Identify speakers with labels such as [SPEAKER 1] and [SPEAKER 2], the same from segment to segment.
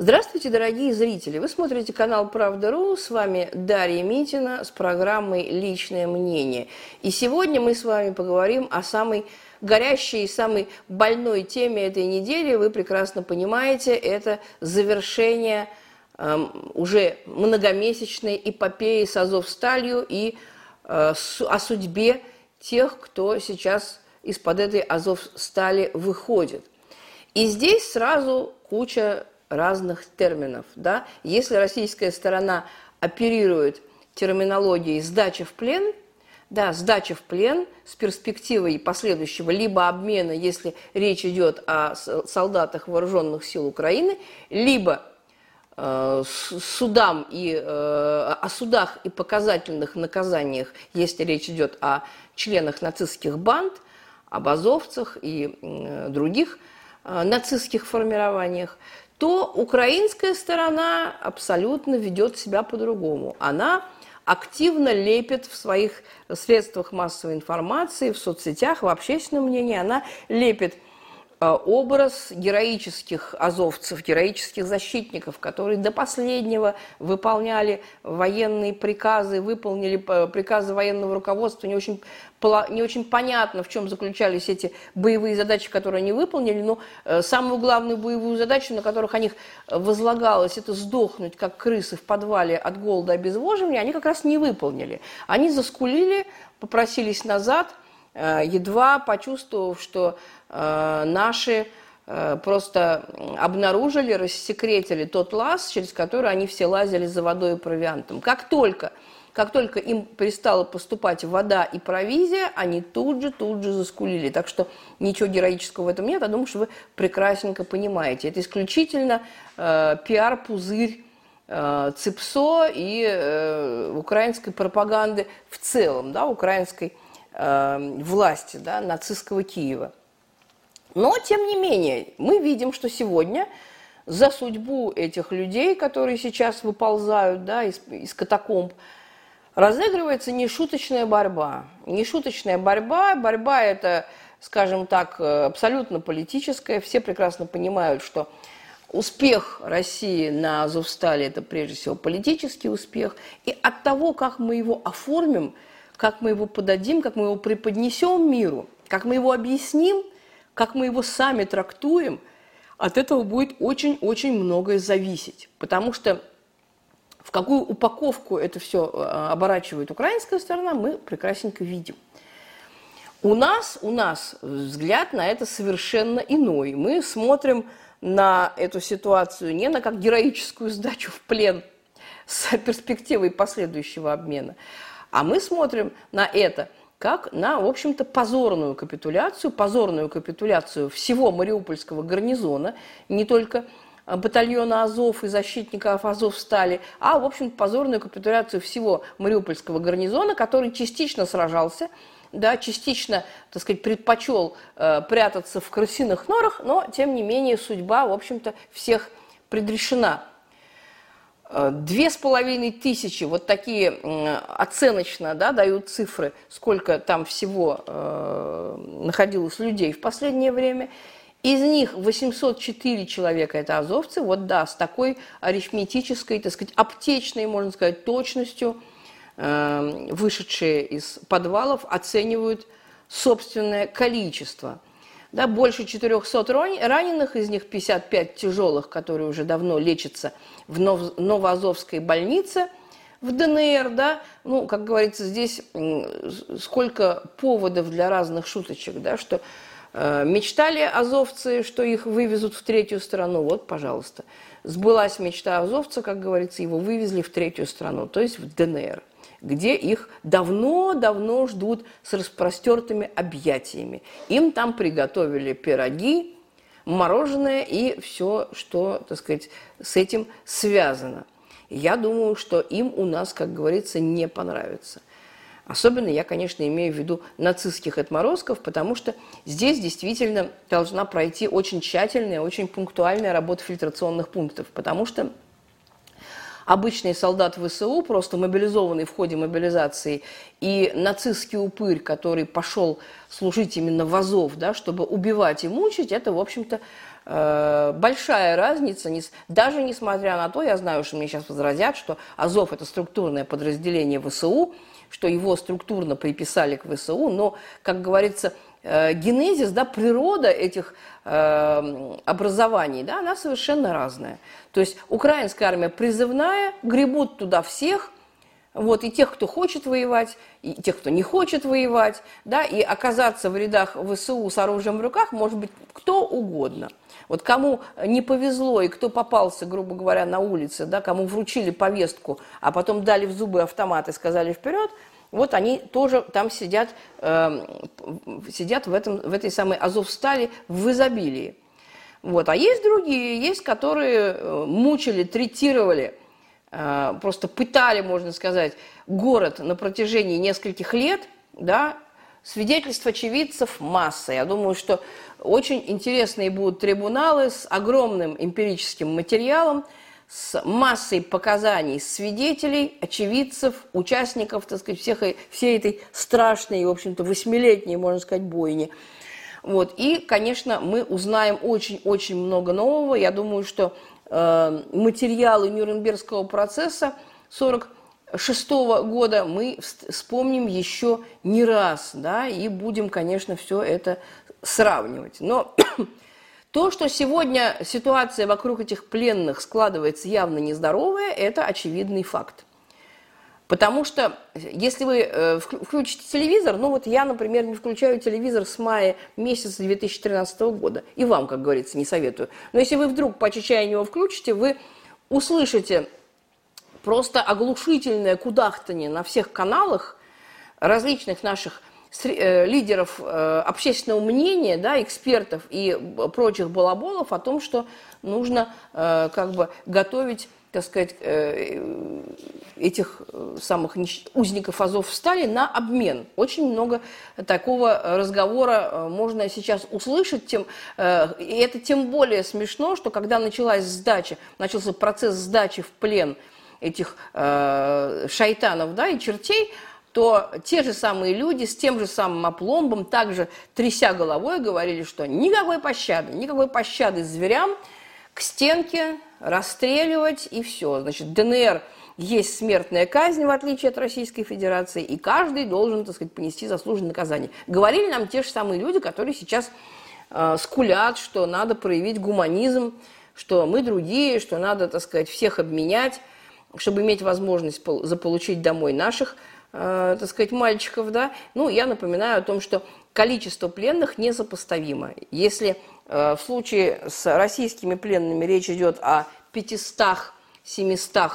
[SPEAKER 1] Здравствуйте, дорогие зрители! Вы смотрите канал «Правда.ру». С вами Дарья Митина с программой «Личное мнение». И сегодня мы с вами поговорим о самой горящей и самой больной теме этой недели. Вы прекрасно понимаете, это завершение э, уже многомесячной эпопеи с Азовсталью и э, о судьбе тех, кто сейчас из-под этой Азовстали выходит. И здесь сразу куча разных терминов. Да? Если российская сторона оперирует терминологией «сдача в плен», да, сдача в плен с перспективой последующего либо обмена, если речь идет о солдатах вооруженных сил Украины, либо э, судам и, э, о судах и показательных наказаниях, если речь идет о членах нацистских банд, об азовцах и э, других нацистских формированиях, то украинская сторона абсолютно ведет себя по-другому. Она активно лепит в своих средствах массовой информации, в соцсетях, в общественном мнении, она лепит образ героических азовцев, героических защитников, которые до последнего выполняли военные приказы, выполнили э, приказы военного руководства, не очень не очень понятно, в чем заключались эти боевые задачи, которые они выполнили, но э, самую главную боевую задачу, на которых о них возлагалось, это сдохнуть, как крысы в подвале от голода и обезвоживания, они как раз не выполнили. Они заскулили, попросились назад, э, едва почувствовав, что э, наши просто обнаружили, рассекретили тот лаз, через который они все лазили за водой и провиантом. Как только как только им перестала поступать вода и провизия, они тут же, тут же заскулили. Так что ничего героического в этом нет. Я думаю, что вы прекрасненько понимаете. Это исключительно э, пиар-пузырь э, ЦИПСО и э, украинской пропаганды в целом, да, украинской э, власти, да, нацистского Киева. Но, тем не менее, мы видим, что сегодня за судьбу этих людей, которые сейчас выползают да, из, из катакомб, разыгрывается нешуточная борьба. Нешуточная борьба, борьба это, скажем так, э, абсолютно политическая. Все прекрасно понимают, что успех России на Азовстале – это прежде всего политический успех. И от того, как мы его оформим, как мы его подадим, как мы его преподнесем миру, как мы его объясним, как мы его сами трактуем, от этого будет очень-очень многое зависеть. Потому что в какую упаковку это все э, оборачивает украинская сторона, мы прекрасненько видим. У нас, у нас взгляд на это совершенно иной. Мы смотрим на эту ситуацию не на как героическую сдачу в плен с перспективой последующего обмена, а мы смотрим на это как на, в общем-то, позорную капитуляцию, позорную капитуляцию всего Мариупольского гарнизона, не только батальона Азов и защитников Азов стали, а, в общем, позорную капитуляцию всего Мариупольского гарнизона, который частично сражался, да, частично, так сказать, предпочел э, прятаться в крысиных норах, но, тем не менее, судьба, в общем-то, всех предрешена. Две с половиной тысячи, вот такие оценочно да, дают цифры, сколько там всего э, находилось людей в последнее время – из них 804 человека – это азовцы. Вот да, с такой арифметической, так сказать, аптечной, можно сказать, точностью э, вышедшие из подвалов оценивают собственное количество. Да, больше 400 раненых, из них 55 тяжелых, которые уже давно лечатся в Новоазовской больнице в ДНР. Да? Ну, как говорится, здесь сколько поводов для разных шуточек, да, что Э, мечтали азовцы, что их вывезут в третью страну. Вот, пожалуйста. Сбылась мечта азовца, как говорится, его вывезли в третью страну, то есть в ДНР, где их давно-давно ждут с распростертыми объятиями. Им там приготовили пироги, мороженое и все, что, так сказать, с этим связано. Я думаю, что им у нас, как говорится, не понравится. Особенно я, конечно, имею в виду нацистских отморозков, потому что здесь действительно должна пройти очень тщательная, очень пунктуальная работа фильтрационных пунктов, потому что обычный солдат ВСУ, просто мобилизованный в ходе мобилизации, и нацистский упырь, который пошел служить именно в Азов, да, чтобы убивать и мучить, это, в общем-то, э, большая разница, даже несмотря на то, я знаю, что мне сейчас возразят, что Азов – это структурное подразделение ВСУ, что его структурно приписали к ВСУ, но, как говорится, генезис, да, природа этих э, образований, да, она совершенно разная. То есть украинская армия призывная, гребут туда всех, вот, и тех, кто хочет воевать, и тех, кто не хочет воевать, да, и оказаться в рядах ВСУ с оружием в руках может быть кто угодно. Вот кому не повезло и кто попался, грубо говоря, на улице, да, кому вручили повестку, а потом дали в зубы автомат и сказали вперед, вот они тоже там сидят, э, сидят в, этом, в этой самой Азовстали в изобилии. Вот. А есть другие, есть, которые э, мучили, третировали – Э, просто пытали, можно сказать, город на протяжении нескольких лет, да, свидетельств очевидцев масса. Я думаю, что очень интересные будут трибуналы с огромным эмпирическим материалом, с массой показаний свидетелей, очевидцев, участников, так сказать, всех, всей этой страшной, в общем-то, восьмилетней, можно сказать, бойни. Вот. И, конечно, мы узнаем очень-очень много нового. Я думаю, что Э, материалы Нюрнбергского процесса 1946 года мы вспомним еще не раз, да, и будем, конечно, все это сравнивать. Но то, что сегодня ситуация вокруг этих пленных складывается явно нездоровая, это очевидный факт. Потому что если вы э, включите телевизор, ну вот я, например, не включаю телевизор с мая месяца 2013 года, и вам, как говорится, не советую. Но если вы вдруг по чечаянию его включите, вы услышите просто оглушительное кудахтание на всех каналах различных наших лидеров э, общественного мнения, да, экспертов и прочих балаболов о том, что нужно как бы готовить так сказать, э, этих э, самых узников Азов встали на обмен. Очень много такого разговора э, можно сейчас услышать. Тем, и это тем более смешно, что когда началась сдача, начался процесс сдачи в плен этих шайтанов да, и чертей, то те же самые люди с тем же самым опломбом, также тряся головой, говорили, что никакой пощады, никакой пощады зверям – к стенке, расстреливать и все. Значит, ДНР есть смертная казнь, в отличие от Российской Федерации, и каждый должен, так сказать, понести заслуженное наказание. Говорили нам те же самые люди, которые сейчас э, скулят, что надо проявить гуманизм, что мы другие, что надо, так сказать, всех обменять, чтобы иметь возможность заполучить домой наших, э, так сказать, мальчиков, да. Ну, я напоминаю о том, что количество пленных несопоставимо. Если Э, в случае с российскими пленными речь идет о 500-700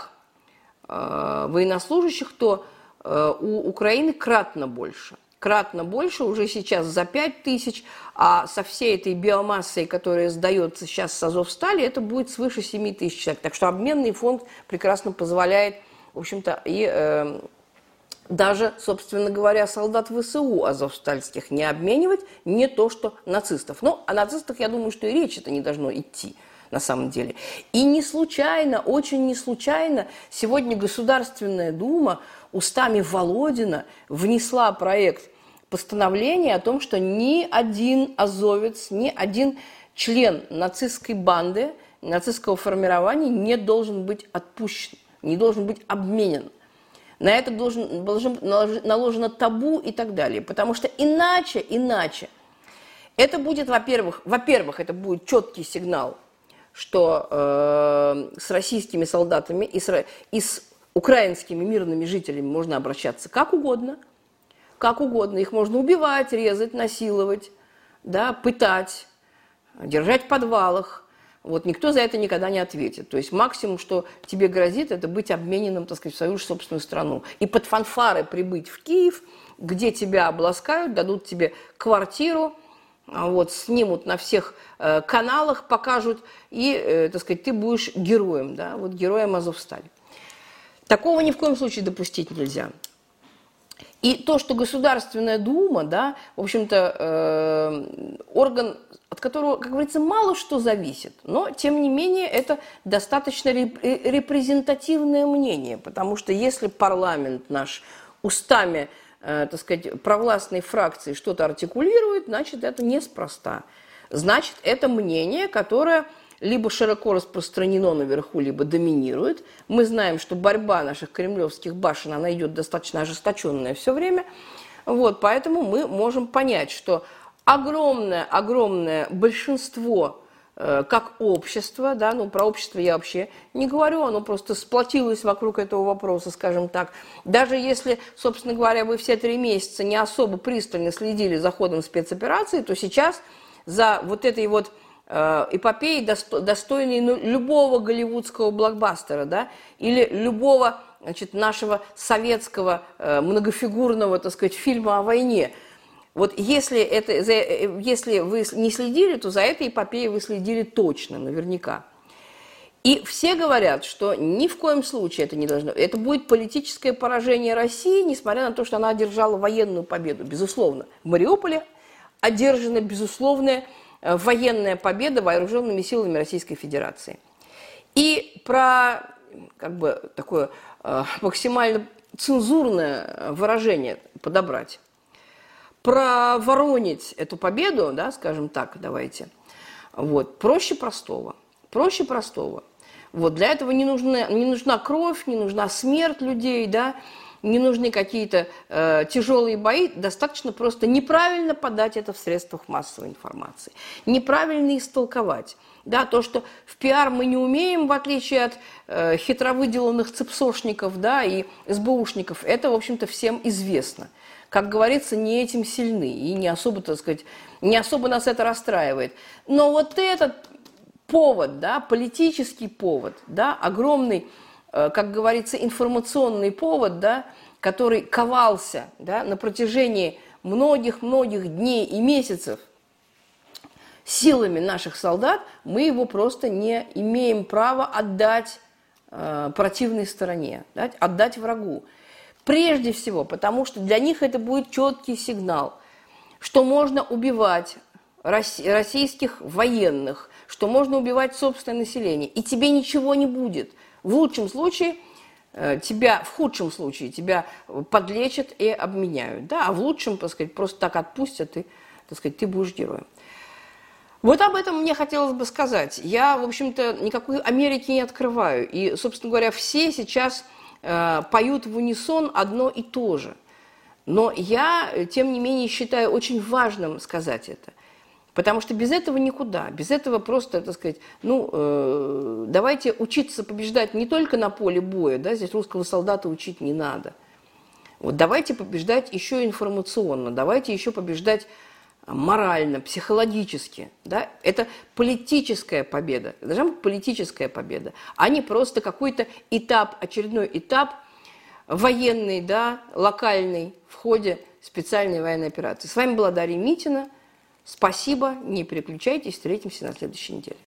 [SPEAKER 1] э, военнослужащих, то э, у Украины кратно больше. Кратно больше, уже сейчас за 5 тысяч, а со всей этой биомассой, которая сдается сейчас с Азовстали, это будет свыше 7 тысяч человек. Так что обменный фонд прекрасно позволяет, в общем-то, и даже, собственно говоря, солдат ВСУ азовстальских не обменивать, не то что нацистов. Ну, о нацистах, я думаю, что и речь это не должно идти на самом деле. И не случайно, очень не случайно, сегодня Государственная Дума устами Володина внесла проект постановления о том, что ни один азовец, ни один член нацистской банды, нацистского формирования не должен быть отпущен, не должен быть обменен – на это должен, должен наложено табу и так далее. Потому что иначе, иначе, это будет, во-первых, во-первых, это будет четкий сигнал, что э, с российскими солдатами и с, и с украинскими мирными жителями можно обращаться как угодно, как угодно. Их можно убивать, резать, насиловать, да, пытать, держать в подвалах, вот никто за это никогда не ответит. То есть максимум, что тебе грозит, это быть обмененным, так сказать, в свою же собственную страну. И под фанфары прибыть в Киев, где тебя обласкают, дадут тебе квартиру, а вот, снимут на всех э, каналах, покажут, и, э, так сказать, ты будешь героем, да, вот героем Азовстали. Такого ни в коем случае допустить нельзя. И то, что Государственная Дума, да, в общем-то, э, орган, от которого, как говорится, мало что зависит, но, тем не менее, это достаточно репрезентативное мнение, потому что если парламент наш устами, э, так сказать, провластной фракции что-то артикулирует, значит, это неспроста. значит, это мнение, которое либо широко распространено наверху, либо доминирует. Мы знаем, что борьба наших кремлевских башен, она идет достаточно ожесточенная все время. Вот, поэтому мы можем понять, что огромное-огромное большинство Э, как общество, да, ну про общество я вообще не говорю, оно просто сплотилось вокруг этого вопроса, скажем так. Даже если, собственно говоря, вы все три месяца не особо пристально следили за ходом спецоперации, то сейчас за вот этой вот э, эпопеей, досто, достойной ну, любого голливудского блокбастера, да, или любого значит, нашего советского э, многофигурного, так сказать, фильма о войне – вот если, это, за, если вы не следили, то за этой эпопеей вы следили точно, наверняка. И все говорят, что ни в коем случае это не должно. Это будет политическое поражение России, несмотря на то, что она одержала военную победу, безусловно. В Мариуполе одержана безусловная э, военная победа вооруженными силами Российской Федерации. И про как бы такое э, максимально цензурное выражение подобрать проворонить эту победу, да, скажем так, давайте, вот, проще простого. Проще простого. Вот, для этого не, нужна, не нужна кровь, не нужна смерть людей, да, не нужны какие-то э, тяжелые бои, достаточно просто неправильно подать это в средствах массовой информации, неправильно истолковать. Да, то, что в пиар мы не умеем, в отличие от э, хитровыделанных цепсошников да, и СБУшников, это, в общем-то, всем известно – как говорится, не этим сильны и не особо, так сказать, не особо нас это расстраивает. Но вот этот повод, да, политический повод, да, огромный, как говорится, информационный повод, да, который ковался да, на протяжении многих-многих дней и месяцев силами наших солдат, мы его просто не имеем права отдать э, противной стороне, да, отдать врагу. Прежде всего, потому что для них это будет четкий сигнал, что можно убивать российских военных, что можно убивать собственное население, и тебе ничего не будет. В лучшем случае э, тебя, в худшем случае тебя подлечат и обменяют, да, а в лучшем, так сказать, просто так отпустят, и, так сказать, ты будешь героем. Вот об этом мне хотелось бы сказать. Я, в общем-то, никакой Америки не открываю. И, собственно говоря, все сейчас Э, поют в унисон одно и то же. Но я, тем не менее, считаю очень важным сказать это. Потому что без этого никуда. Без этого просто, так сказать, ну, э, давайте учиться побеждать не только на поле боя, да, здесь русского солдата учить не надо. Вот давайте побеждать еще информационно, давайте еще побеждать морально, психологически. Да? Это политическая победа. Должна быть политическая победа, а не просто какой-то этап, очередной этап военный, да, локальный в ходе специальной военной операции. С вами была Дарья Митина. Спасибо, не переключайтесь, встретимся на следующей неделе.